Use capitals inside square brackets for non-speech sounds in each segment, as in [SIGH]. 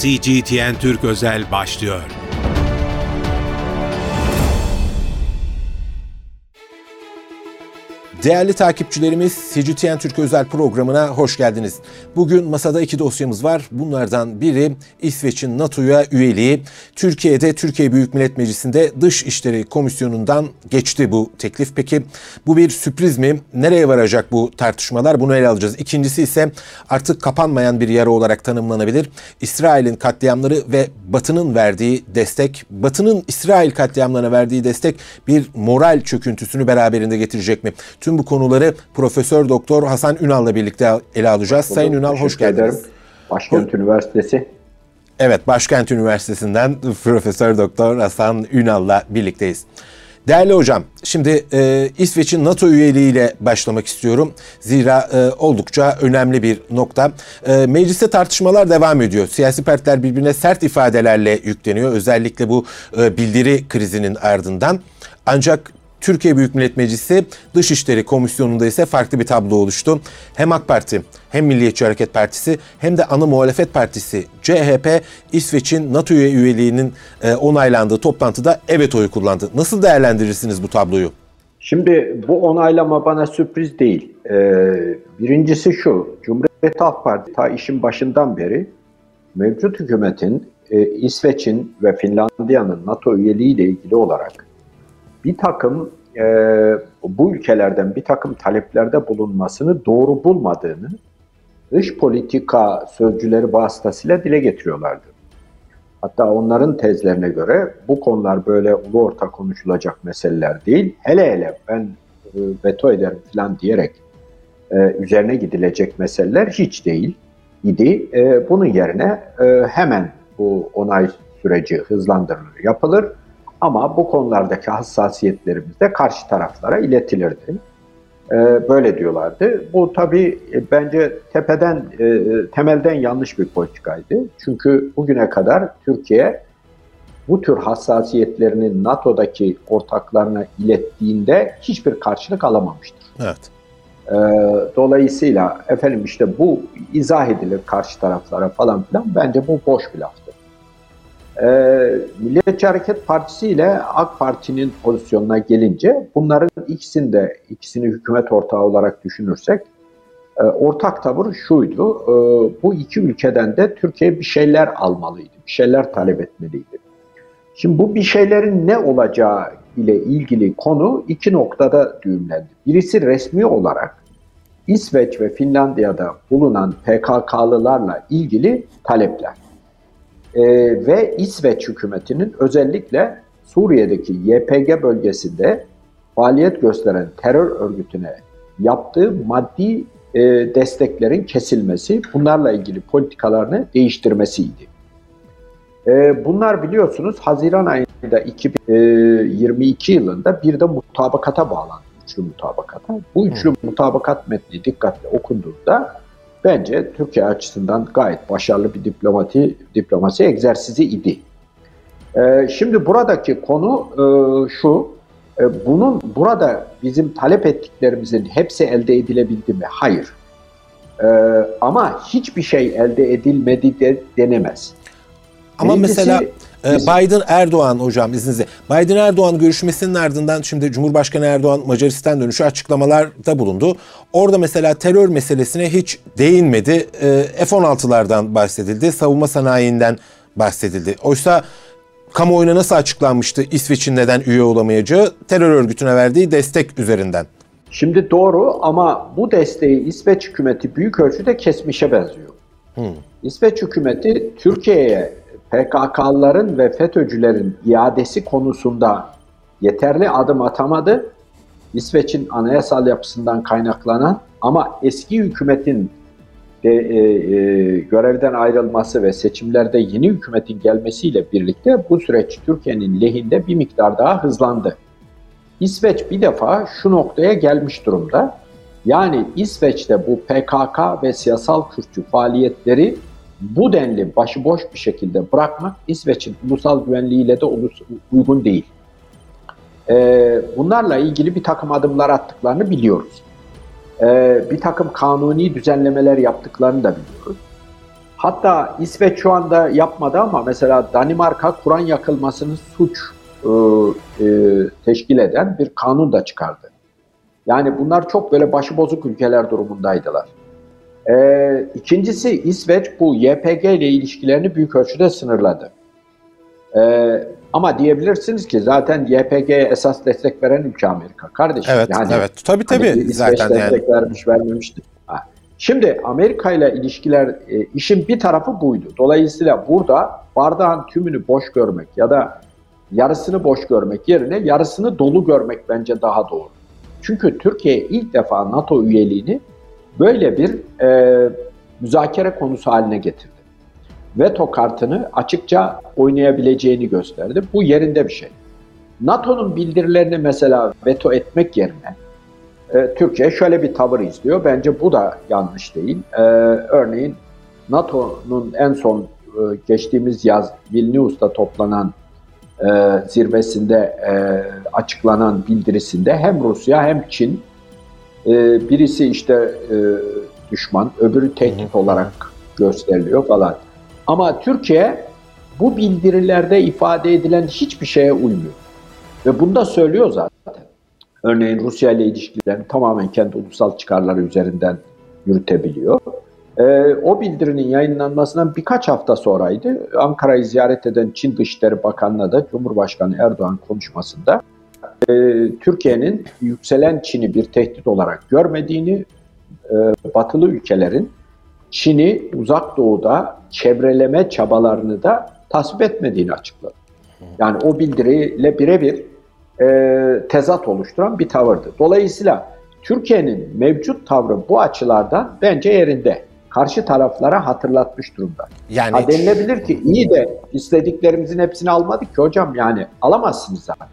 CGTN Türk Özel başlıyor. Değerli takipçilerimiz CGTN Türk Özel programına hoş geldiniz. Bugün masada iki dosyamız var. Bunlardan biri İsveç'in NATO'ya üyeliği. Türkiye'de Türkiye Büyük Millet Meclisi'nde Dış İşleri Komisyonu'ndan geçti bu teklif. Peki bu bir sürpriz mi? Nereye varacak bu tartışmalar? Bunu ele alacağız. İkincisi ise artık kapanmayan bir yara olarak tanımlanabilir. İsrail'in katliamları ve Batı'nın verdiği destek, Batı'nın İsrail katliamlarına verdiği destek bir moral çöküntüsünü beraberinde getirecek mi? Tüm bu konuları Profesör Doktor Hasan Ünal'la birlikte ele alacağız. Sayın Ünal hoş geldiniz. Ederim. Başkent Ho- Üniversitesi. Evet, Başkent Üniversitesi'nden [LAUGHS] Profesör Doktor Hasan Ünal'la birlikteyiz. Değerli hocam, şimdi e, İsveç'in NATO üyeliğiyle başlamak istiyorum. Zira e, oldukça önemli bir nokta. E, mecliste tartışmalar devam ediyor. Siyasi partiler birbirine sert ifadelerle yükleniyor. Özellikle bu e, bildiri krizinin ardından. Ancak Türkiye Büyük Millet Meclisi Dışişleri Komisyonu'nda ise farklı bir tablo oluştu. Hem AK Parti hem Milliyetçi Hareket Partisi hem de ana muhalefet partisi CHP İsveç'in NATO üyeliğinin e, onaylandığı toplantıda evet oyu kullandı. Nasıl değerlendirirsiniz bu tabloyu? Şimdi bu onaylama bana sürpriz değil. Ee, birincisi şu, Cumhuriyet Halk Partisi ta işin başından beri mevcut hükümetin e, İsveç'in ve Finlandiya'nın NATO üyeliği ile ilgili olarak bir takım e, bu ülkelerden bir takım taleplerde bulunmasını doğru bulmadığını dış politika sözcüleri vasıtasıyla dile getiriyorlardı. Hatta onların tezlerine göre bu konular böyle ulu orta konuşulacak meseleler değil. Hele hele ben e, veto ederim falan diyerek e, üzerine gidilecek meseleler hiç değil idi. E, bunun yerine hemen bu onay süreci hızlandırılır, yapılır ama bu konulardaki hassasiyetlerimiz de karşı taraflara iletilirdi. Ee, böyle diyorlardı. Bu tabii e, bence tepeden, e, temelden yanlış bir politikaydı. Çünkü bugüne kadar Türkiye bu tür hassasiyetlerini NATO'daki ortaklarına ilettiğinde hiçbir karşılık alamamıştır. Evet. Ee, dolayısıyla efendim işte bu izah edilir karşı taraflara falan filan bence bu boş bir laftır. E, Milliyetçi Hareket Partisi ile AK Parti'nin pozisyonuna gelince bunların ikisinde ikisini hükümet ortağı olarak düşünürsek e, ortak tavır şuydu. E, bu iki ülkeden de Türkiye bir şeyler almalıydı, bir şeyler talep etmeliydi. Şimdi bu bir şeylerin ne olacağı ile ilgili konu iki noktada düğümlendi. Birisi resmi olarak İsveç ve Finlandiya'da bulunan PKK'lılarla ilgili talepler e, ve İsveç hükümetinin özellikle Suriye'deki YPG bölgesinde faaliyet gösteren terör örgütüne yaptığı maddi e, desteklerin kesilmesi, bunlarla ilgili politikalarını değiştirmesiydi. E, bunlar biliyorsunuz Haziran ayında 2022 yılında bir de mutabakata bağlandı, üçlü mutabakata. Bu üçlü mutabakat metni dikkatle okunduğunda bence Türkiye açısından gayet başarılı bir diplomati diplomasi egzersizi idi. Ee, şimdi buradaki konu e, şu, e, bunun burada bizim talep ettiklerimizin hepsi elde edilebildi mi? Hayır. E, ama hiçbir şey elde edilmedi de denemez. Ama Birincisi, mesela ee, Biden Erdoğan hocam izninizle. Biden Erdoğan görüşmesinin ardından şimdi Cumhurbaşkanı Erdoğan Macaristan dönüşü açıklamalarda bulundu. Orada mesela terör meselesine hiç değinmedi. Ee, F-16'lardan bahsedildi. Savunma sanayinden bahsedildi. Oysa kamuoyuna nasıl açıklanmıştı İsveç'in neden üye olamayacağı? Terör örgütüne verdiği destek üzerinden. Şimdi doğru ama bu desteği İsveç hükümeti büyük ölçüde kesmişe benziyor. Hmm. İsveç hükümeti Türkiye'ye PKK'ların ve FETÖ'cülerin iadesi konusunda yeterli adım atamadı. İsveç'in anayasal yapısından kaynaklanan ama eski hükümetin de, e, e, görevden ayrılması ve seçimlerde yeni hükümetin gelmesiyle birlikte bu süreç Türkiye'nin lehinde bir miktar daha hızlandı. İsveç bir defa şu noktaya gelmiş durumda. Yani İsveç'te bu PKK ve siyasal Kürtçü faaliyetleri bu denli başıboş bir şekilde bırakmak İsveç'in ulusal güvenliğiyle de uygun değil. Ee, bunlarla ilgili bir takım adımlar attıklarını biliyoruz. Ee, bir takım kanuni düzenlemeler yaptıklarını da biliyoruz. Hatta İsveç şu anda yapmadı ama mesela Danimarka Kur'an yakılmasını suç e, e, teşkil eden bir kanun da çıkardı. Yani bunlar çok böyle başıbozuk ülkeler durumundaydılar. E, ikincisi İsveç bu YPG ile ilişkilerini büyük ölçüde sınırladı. E, ama diyebilirsiniz ki zaten YPG'ye esas destek veren ülke Amerika. Kardeşim evet, yani. Evet, tabii tabii. Hani zaten destek yani. vermiş vermemişti. Şimdi Amerika ile ilişkiler e, işin bir tarafı buydu. Dolayısıyla burada bardağın tümünü boş görmek ya da yarısını boş görmek yerine yarısını dolu görmek bence daha doğru. Çünkü Türkiye ilk defa NATO üyeliğini böyle bir e, müzakere konusu haline getirdi. Veto kartını açıkça oynayabileceğini gösterdi. Bu yerinde bir şey. NATO'nun bildirilerini mesela veto etmek yerine e, Türkiye şöyle bir tavır izliyor. Bence bu da yanlış değil. E, örneğin NATO'nun en son e, geçtiğimiz yaz Vilnius'ta toplanan e, zirvesinde e, açıklanan bildirisinde hem Rusya hem Çin e, birisi işte e, düşman, öbürü tehdit olarak gösteriliyor falan. Ama Türkiye bu bildirilerde ifade edilen hiçbir şeye uymuyor. Ve bunu da söylüyor zaten. Örneğin Rusya ile ilişkilerini tamamen kendi ulusal çıkarları üzerinden yürütebiliyor. E, o bildirinin yayınlanmasından birkaç hafta sonraydı. Ankara'yı ziyaret eden Çin Dışişleri Bakanı'na da Cumhurbaşkanı Erdoğan konuşmasında e, Türkiye'nin yükselen Çin'i bir tehdit olarak görmediğini, e, batılı ülkelerin Çin'i uzak doğuda çevreleme çabalarını da tasvip etmediğini açıkladı. Yani o bildiriyle birebir e, tezat oluşturan bir tavırdı. Dolayısıyla Türkiye'nin mevcut tavrı bu açılardan bence yerinde karşı taraflara hatırlatmış durumda. Yani ha, denilebilir ki iyi de istediklerimizin hepsini almadık ki hocam yani alamazsınız zaten.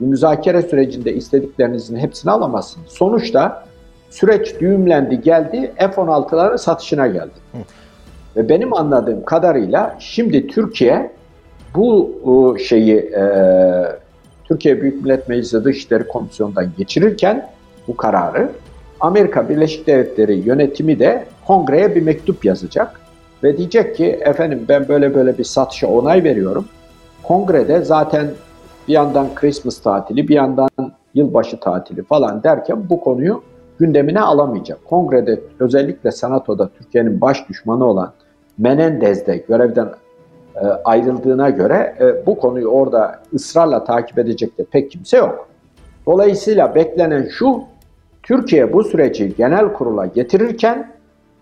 Bir müzakere sürecinde istediklerinizin hepsini alamazsınız. Sonuçta süreç düğümlendi geldi F-16'ların satışına geldi. Hı. Ve benim anladığım kadarıyla şimdi Türkiye bu şeyi e, Türkiye Büyük Millet Meclisi Dışişleri Komisyonu'ndan geçirirken bu kararı Amerika Birleşik Devletleri yönetimi de kongreye bir mektup yazacak ve diyecek ki efendim ben böyle böyle bir satışa onay veriyorum. Kongrede zaten bir yandan Christmas tatili bir yandan yılbaşı tatili falan derken bu konuyu gündemine alamayacak. Kongrede özellikle Senato'da Türkiye'nin baş düşmanı olan Menendez'de görevden e, ayrıldığına göre e, bu konuyu orada ısrarla takip edecek de pek kimse yok. Dolayısıyla beklenen şu, Türkiye bu süreci genel kurula getirirken,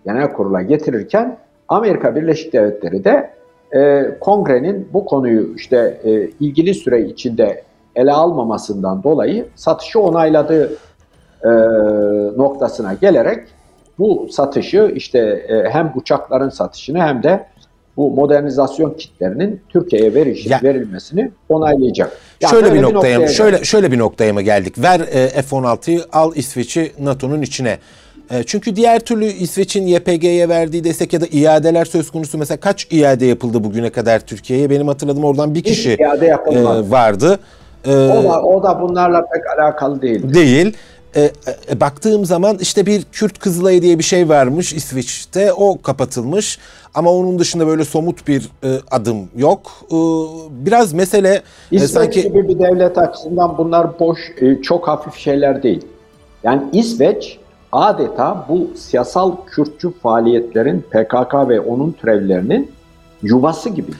genel kurula getirirken Amerika Birleşik Devletleri de e, kongrenin bu konuyu işte e, ilgili süre içinde ele almamasından dolayı satışı onayladığı e, noktasına gelerek bu satışı işte e, hem uçakların satışını hem de bu modernizasyon kitlerinin Türkiye'ye veriş, ya. verilmesini onaylayacak. Yani şöyle bir noktaya, noktaya şöyle şöyle bir noktaya mı geldik? Ver e, F-16'yı al İsveç'i NATO'nun içine. E, çünkü diğer türlü İsveç'in YPG'ye verdiği destek ya da iadeler söz konusu mesela kaç iade yapıldı bugüne kadar Türkiye'ye? Benim hatırladığım oradan bir kişi e, vardı. E, o da o da bunlarla pek alakalı değil. Değil. E, e, baktığım zaman işte bir Kürt Kızılayı diye bir şey varmış İsveç'te. O kapatılmış. Ama onun dışında böyle somut bir e, adım yok. E, biraz mesele e, İsveç sanki... gibi bir devlet açısından bunlar boş, e, çok hafif şeyler değil. Yani İsveç adeta bu siyasal Kürtçü faaliyetlerin PKK ve onun türevlerinin yuvası gibi.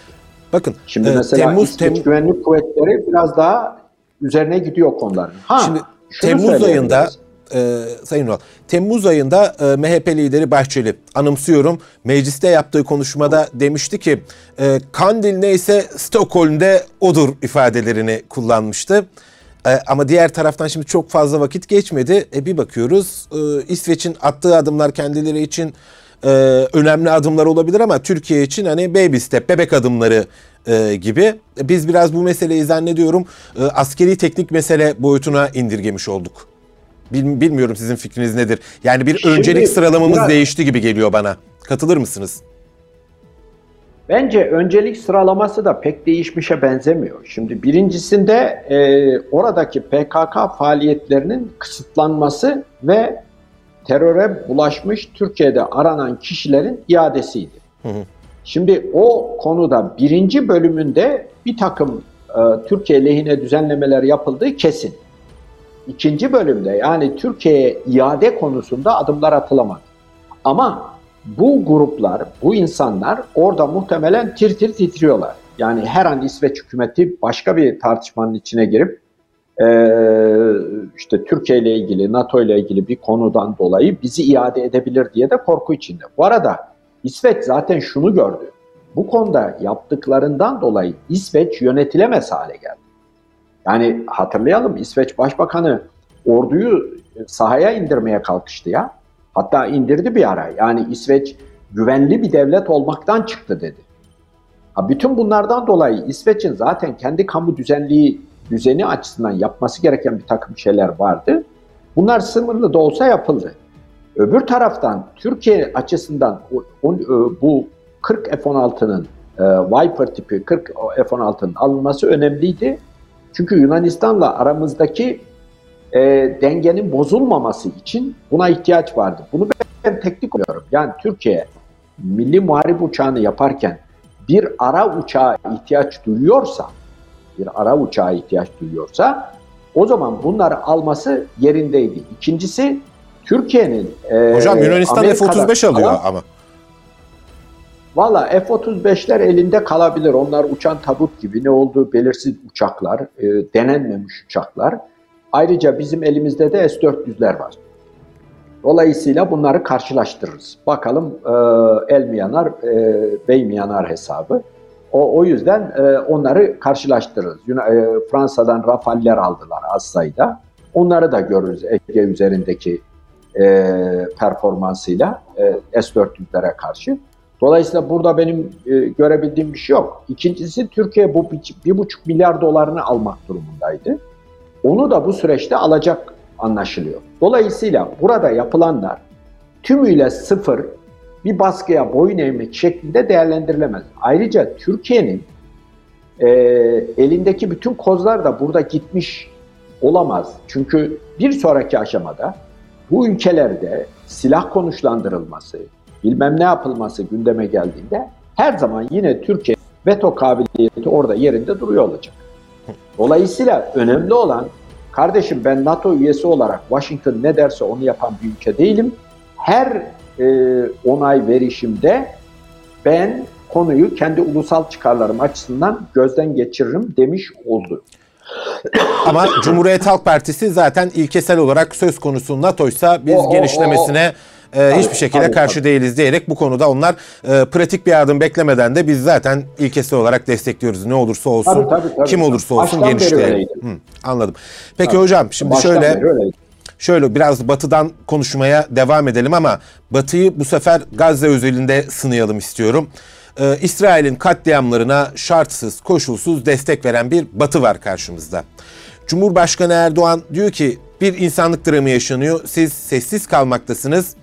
Bakın şimdi e, mesela Temmuz, İsveç Tem... Güvenlik Kuvvetleri biraz daha üzerine gidiyor konuların. Ha, şimdi Temmuz ayında e, Sayın Ural, Temmuz ayında e, MHP lideri Bahçeli anımsıyorum mecliste yaptığı konuşmada demişti ki e, Kandil neyse Stockholm'de odur ifadelerini kullanmıştı. E, ama diğer taraftan şimdi çok fazla vakit geçmedi. E, bir bakıyoruz e, İsveç'in attığı adımlar kendileri için e, önemli adımlar olabilir ama Türkiye için hani baby step, bebek adımları e, gibi. Biz biraz bu meseleyi zannediyorum e, askeri teknik mesele boyutuna indirgemiş olduk. Bil, bilmiyorum sizin fikriniz nedir? Yani bir Şimdi, öncelik sıralamamız biraz, değişti gibi geliyor bana. Katılır mısınız? Bence öncelik sıralaması da pek değişmişe benzemiyor. Şimdi birincisinde e, oradaki PKK faaliyetlerinin kısıtlanması ve teröre bulaşmış Türkiye'de aranan kişilerin iadesiydi. Hı hı. Şimdi o konuda birinci bölümünde bir takım e, Türkiye lehine düzenlemeler yapıldığı kesin. İkinci bölümde yani Türkiye'ye iade konusunda adımlar atılamadı. Ama bu gruplar, bu insanlar orada muhtemelen tir tir titriyorlar. Yani her an İsveç hükümeti başka bir tartışmanın içine girip e, işte Türkiye ile ilgili, NATO ile ilgili bir konudan dolayı bizi iade edebilir diye de korku içinde. Bu arada İsveç zaten şunu gördü. Bu konuda yaptıklarından dolayı İsveç yönetilemez hale geldi. Yani hatırlayalım İsveç Başbakanı orduyu sahaya indirmeye kalkıştı ya. Hatta indirdi bir ara. Yani İsveç güvenli bir devlet olmaktan çıktı dedi. Ha, bütün bunlardan dolayı İsveç'in zaten kendi kamu düzenliği düzeni açısından yapması gereken bir takım şeyler vardı. Bunlar sınırlı da olsa yapıldı. Öbür taraftan Türkiye açısından e, bu 40 F-16'nın e, Viper tipi 40 F-16'nın alınması önemliydi. Çünkü Yunanistan'la aramızdaki e, dengenin bozulmaması için buna ihtiyaç vardı. Bunu ben teknik oluyorum. Yani Türkiye milli muharip uçağını yaparken bir ara uçağa ihtiyaç duyuyorsa, bir ara uçağa ihtiyaç duyuyorsa o zaman bunları alması yerindeydi. İkincisi Türkiye'nin e, Hocam Yunanistan F-35 alıyor alan, ama. Valla F-35'ler elinde kalabilir. Onlar uçan tabut gibi ne olduğu belirsiz uçaklar, e, denenmemiş uçaklar. Ayrıca bizim elimizde de S-400'ler var. Dolayısıyla bunları karşılaştırırız. Bakalım e, el mi yanar, e, bey mi yanar hesabı. O, o yüzden e, onları karşılaştırırız. E, Fransa'dan Rafale'ler aldılar az sayıda. Onları da görürüz Ege üzerindeki e, performansıyla e, S-400'lere karşı. Dolayısıyla burada benim e, görebildiğim bir şey yok. İkincisi Türkiye bu bir, bir buçuk milyar dolarını almak durumundaydı. Onu da bu süreçte alacak anlaşılıyor. Dolayısıyla burada yapılanlar tümüyle sıfır bir baskıya boyun eğmek şeklinde değerlendirilemez. Ayrıca Türkiye'nin e, elindeki bütün kozlar da burada gitmiş olamaz. Çünkü bir sonraki aşamada bu ülkelerde silah konuşlandırılması, bilmem ne yapılması gündeme geldiğinde her zaman yine Türkiye veto kabiliyeti orada yerinde duruyor olacak. Dolayısıyla önemli olan kardeşim ben NATO üyesi olarak Washington ne derse onu yapan bir ülke değilim. Her e, onay verişimde ben konuyu kendi ulusal çıkarlarım açısından gözden geçiririm demiş oldu. [COUGHS] Ama Cumhuriyet Halk Partisi zaten ilkesel olarak söz konusu NATO'ysa biz o, genişlemesine o, o. E, hiçbir şekilde tabii, karşı tabii. değiliz diyerek bu konuda onlar e, pratik bir adım beklemeden de biz zaten ilkesel olarak destekliyoruz. Ne olursa olsun, tabii, tabii, tabii. kim olursa olsun genişleyelim. anladım. Peki tabii. hocam şimdi Baştan şöyle şöyle biraz batıdan konuşmaya devam edelim ama batıyı bu sefer Gazze özelinde sınayalım istiyorum e, İsrail'in katliamlarına şartsız, koşulsuz destek veren bir batı var karşımızda. Cumhurbaşkanı Erdoğan diyor ki bir insanlık dramı yaşanıyor. Siz sessiz kalmaktasınız.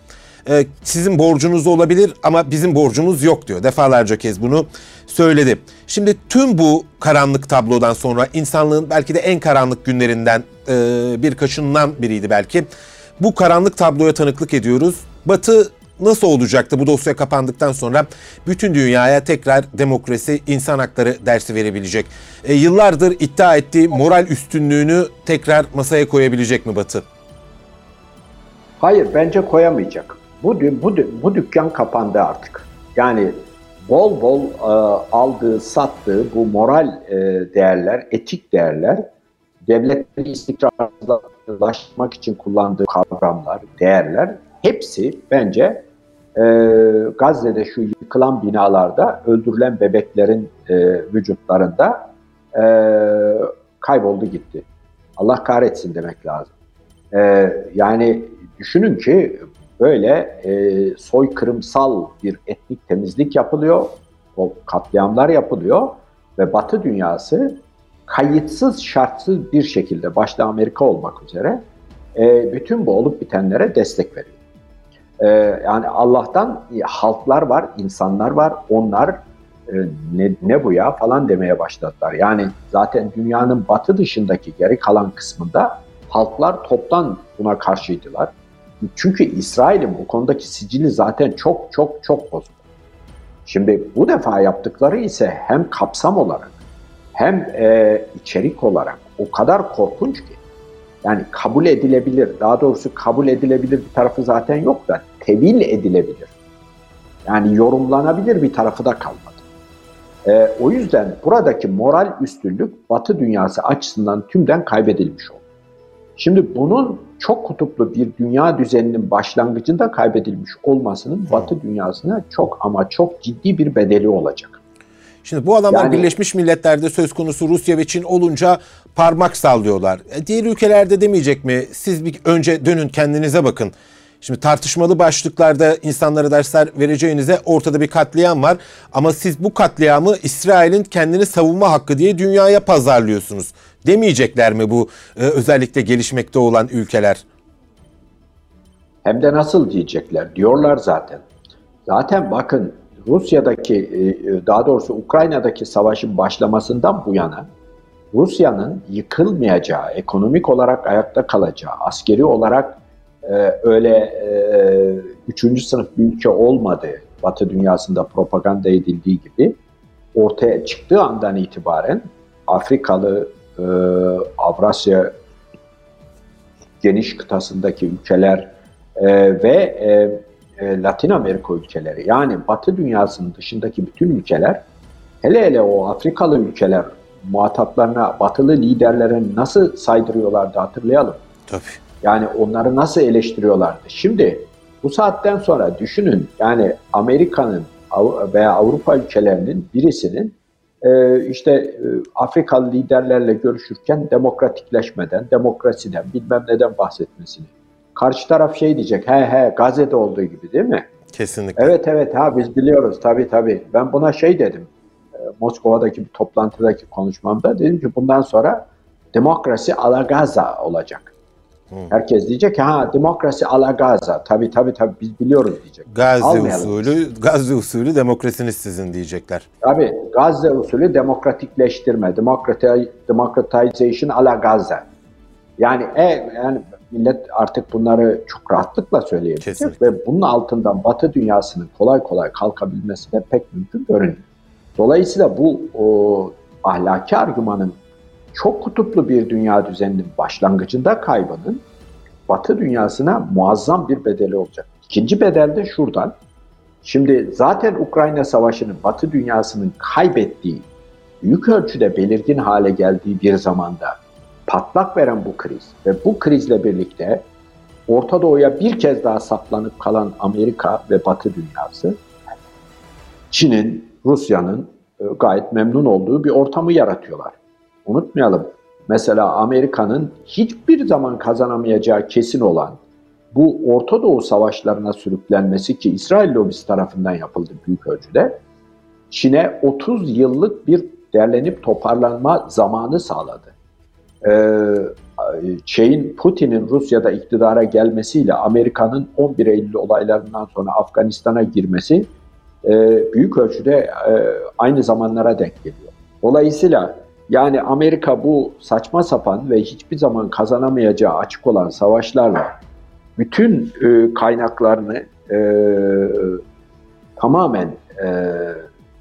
Ee, sizin borcunuz olabilir ama bizim borcumuz yok diyor. Defalarca kez bunu söyledi. Şimdi tüm bu karanlık tablodan sonra insanlığın belki de en karanlık günlerinden e, birkaçından biriydi belki. Bu karanlık tabloya tanıklık ediyoruz. Batı nasıl olacaktı bu dosya kapandıktan sonra bütün dünyaya tekrar demokrasi, insan hakları dersi verebilecek? E, yıllardır iddia ettiği moral üstünlüğünü tekrar masaya koyabilecek mi Batı? Hayır, bence koyamayacak. Bu, bu, bu dükkan kapandı artık. Yani bol bol e, aldığı, sattığı bu moral e, değerler, etik değerler, devletleri istikrarlaştırmak için kullandığı kavramlar, değerler hepsi bence e, Gazze'de şu yıkılan binalarda öldürülen bebeklerin e, vücutlarında e, kayboldu gitti. Allah kahretsin demek lazım. E, yani düşünün ki böyle e, soykırımsal bir etnik temizlik yapılıyor, o katliamlar yapılıyor ve Batı dünyası kayıtsız şartsız bir şekilde başta Amerika olmak üzere e, bütün bu olup bitenlere destek veriyor. Ee, yani Allah'tan halklar var, insanlar var. Onlar e, ne, ne bu ya falan demeye başladılar. Yani zaten dünyanın batı dışındaki geri kalan kısmında halklar toptan buna karşıydılar. Çünkü İsrail'in bu konudaki sicili zaten çok çok çok bozuk. Şimdi bu defa yaptıkları ise hem kapsam olarak hem e, içerik olarak o kadar korkunç ki yani kabul edilebilir, daha doğrusu kabul edilebilir bir tarafı zaten yok da tevil edilebilir. Yani yorumlanabilir bir tarafı da kalmadı. E, o yüzden buradaki moral üstünlük Batı dünyası açısından tümden kaybedilmiş oldu. Şimdi bunun çok kutuplu bir dünya düzeninin başlangıcında kaybedilmiş olmasının Batı dünyasına çok ama çok ciddi bir bedeli olacak. Şimdi bu adamlar yani, Birleşmiş Milletler'de söz konusu Rusya ve Çin olunca parmak sallıyorlar. E, diğer ülkelerde demeyecek mi? Siz bir önce dönün kendinize bakın. Şimdi tartışmalı başlıklarda insanlara dersler vereceğinize ortada bir katliam var. Ama siz bu katliamı İsrail'in kendini savunma hakkı diye dünyaya pazarlıyorsunuz. Demeyecekler mi bu e, özellikle gelişmekte olan ülkeler? Hem de nasıl diyecekler diyorlar zaten. Zaten bakın Rusya'daki e, e, daha doğrusu Ukrayna'daki savaşın başlamasından bu yana Rusya'nın yıkılmayacağı, ekonomik olarak ayakta kalacağı, askeri olarak e, öyle e, üçüncü sınıf bir ülke olmadığı Batı dünyasında propaganda edildiği gibi ortaya çıktığı andan itibaren Afrikalı, e, Avrasya geniş kıtasındaki ülkeler e, ve e, e, Latin Amerika ülkeleri yani Batı dünyasının dışındaki bütün ülkeler hele hele o Afrikalı ülkeler muhataplarına batılı liderlerin nasıl saydırıyorlardı hatırlayalım. Tabii. Yani onları nasıl eleştiriyorlardı. Şimdi bu saatten sonra düşünün yani Amerika'nın veya Avrupa ülkelerinin birisinin işte e, Afrikalı liderlerle görüşürken demokratikleşmeden, demokrasiden, bilmem neden bahsetmesini. Karşı taraf şey diyecek, he he Gazze'de olduğu gibi değil mi? Kesinlikle. Evet evet ha biz biliyoruz tabii tabii. Ben buna şey dedim, e, Moskova'daki bir toplantıdaki konuşmamda dedim ki bundan sonra demokrasi ala Gaza olacak. Herkes diyecek ki ha demokrasi ala Gaza. Tabii tabii tabii biz biliyoruz diyecek. Gazze Almayalım. usulü, Gazze usulü demokrasiniz sizin diyecekler. Tabii Gazze usulü demokratikleştirme, democratization ala Gaza. Yani e, yani millet artık bunları çok rahatlıkla söyleyebilecek ve bunun altından Batı dünyasının kolay kolay kalkabilmesi de pek mümkün görünüyor. Dolayısıyla bu o, ahlaki argümanın çok kutuplu bir dünya düzeninin başlangıcında kaybının Batı dünyasına muazzam bir bedeli olacak. İkinci bedel de şuradan. Şimdi zaten Ukrayna Savaşı'nın Batı dünyasının kaybettiği, büyük ölçüde belirgin hale geldiği bir zamanda patlak veren bu kriz ve bu krizle birlikte Orta Doğu'ya bir kez daha saplanıp kalan Amerika ve Batı dünyası Çin'in, Rusya'nın e, gayet memnun olduğu bir ortamı yaratıyorlar. Unutmayalım. Mesela Amerika'nın hiçbir zaman kazanamayacağı kesin olan bu Orta Doğu savaşlarına sürüklenmesi ki İsrail lobisi tarafından yapıldı büyük ölçüde. Çin'e 30 yıllık bir derlenip toparlanma zamanı sağladı. Ee, şeyin Putin'in Rusya'da iktidara gelmesiyle Amerika'nın 11 Eylül olaylarından sonra Afganistan'a girmesi e, büyük ölçüde e, aynı zamanlara denk geliyor. Dolayısıyla yani Amerika bu saçma sapan ve hiçbir zaman kazanamayacağı açık olan savaşlarla bütün e, kaynaklarını e, tamamen e,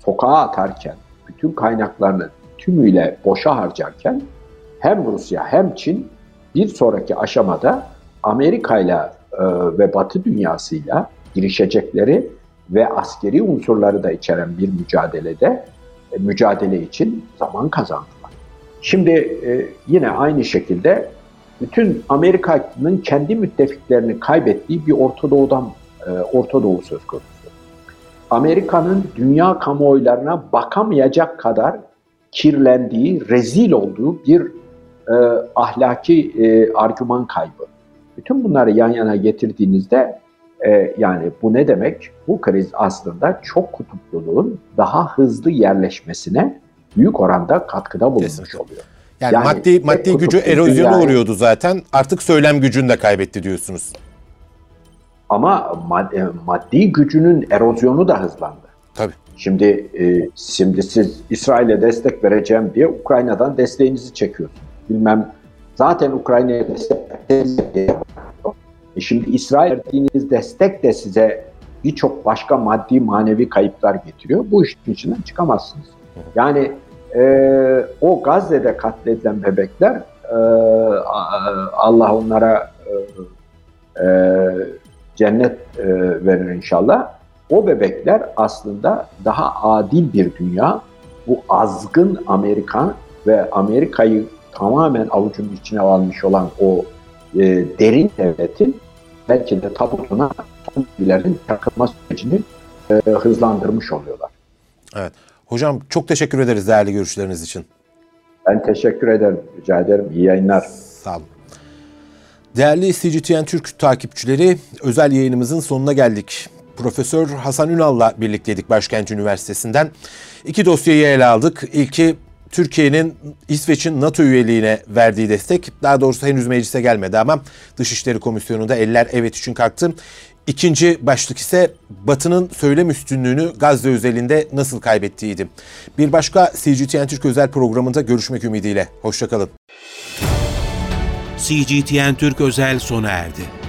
sokağa atarken, bütün kaynaklarını tümüyle boşa harcarken hem Rusya hem Çin bir sonraki aşamada Amerika ile ve Batı dünyasıyla girişecekleri ve askeri unsurları da içeren bir mücadelede e, mücadele için zaman kazandılar. Şimdi e, yine aynı şekilde bütün Amerika'nın kendi müttefiklerini kaybettiği bir Orta Doğu'dan e, Orta Doğu söz konusu. Amerika'nın dünya kamuoylarına bakamayacak kadar kirlendiği, rezil olduğu bir e, ahlaki e, argüman kaybı. Bütün bunları yan yana getirdiğinizde e, yani bu ne demek? Bu kriz aslında çok kutupluluğun daha hızlı yerleşmesine büyük oranda katkıda bulunmuş Kesinlikle. oluyor. Yani, yani maddi maddi gücü erozyona yani, uğruyordu zaten. Artık söylem gücünü de kaybetti diyorsunuz. Ama maddi, maddi gücünün erozyonu da hızlandı. Tabii. Şimdi e, şimdi siz İsrail'e destek vereceğim diye Ukrayna'dan desteğinizi çekiyorsunuz. Bilmem zaten Ukrayna'ya destek e şimdi İsrail verdiğiniz destek de size birçok başka maddi manevi kayıplar getiriyor. Bu işin içinden çıkamazsınız. Yani e, o Gazze'de katledilen bebekler e, Allah onlara e, e, cennet e, verir inşallah. O bebekler aslında daha adil bir dünya, bu azgın Amerika ve Amerika'yı tamamen avucunun içine almış olan o e, derin devletin belki de tabutuna bilgilerin takılma sürecini e, hızlandırmış oluyorlar. Evet. Hocam çok teşekkür ederiz değerli görüşleriniz için. Ben teşekkür ederim. Rica ederim. İyi yayınlar. Sağ olun. Değerli CGTN Türk takipçileri, özel yayınımızın sonuna geldik. Profesör Hasan Ünal'la birlikteydik Başkent Üniversitesi'nden. İki dosyayı ele aldık. İlki Türkiye'nin İsveç'in NATO üyeliğine verdiği destek. Daha doğrusu henüz meclise gelmedi ama Dışişleri Komisyonu'nda eller evet için kalktı. İkinci başlık ise Batı'nın söylem üstünlüğünü Gazze özelinde nasıl kaybettiğiydi. Bir başka CGTN Türk özel programında görüşmek ümidiyle. Hoşçakalın. CGTN Türk özel sona erdi.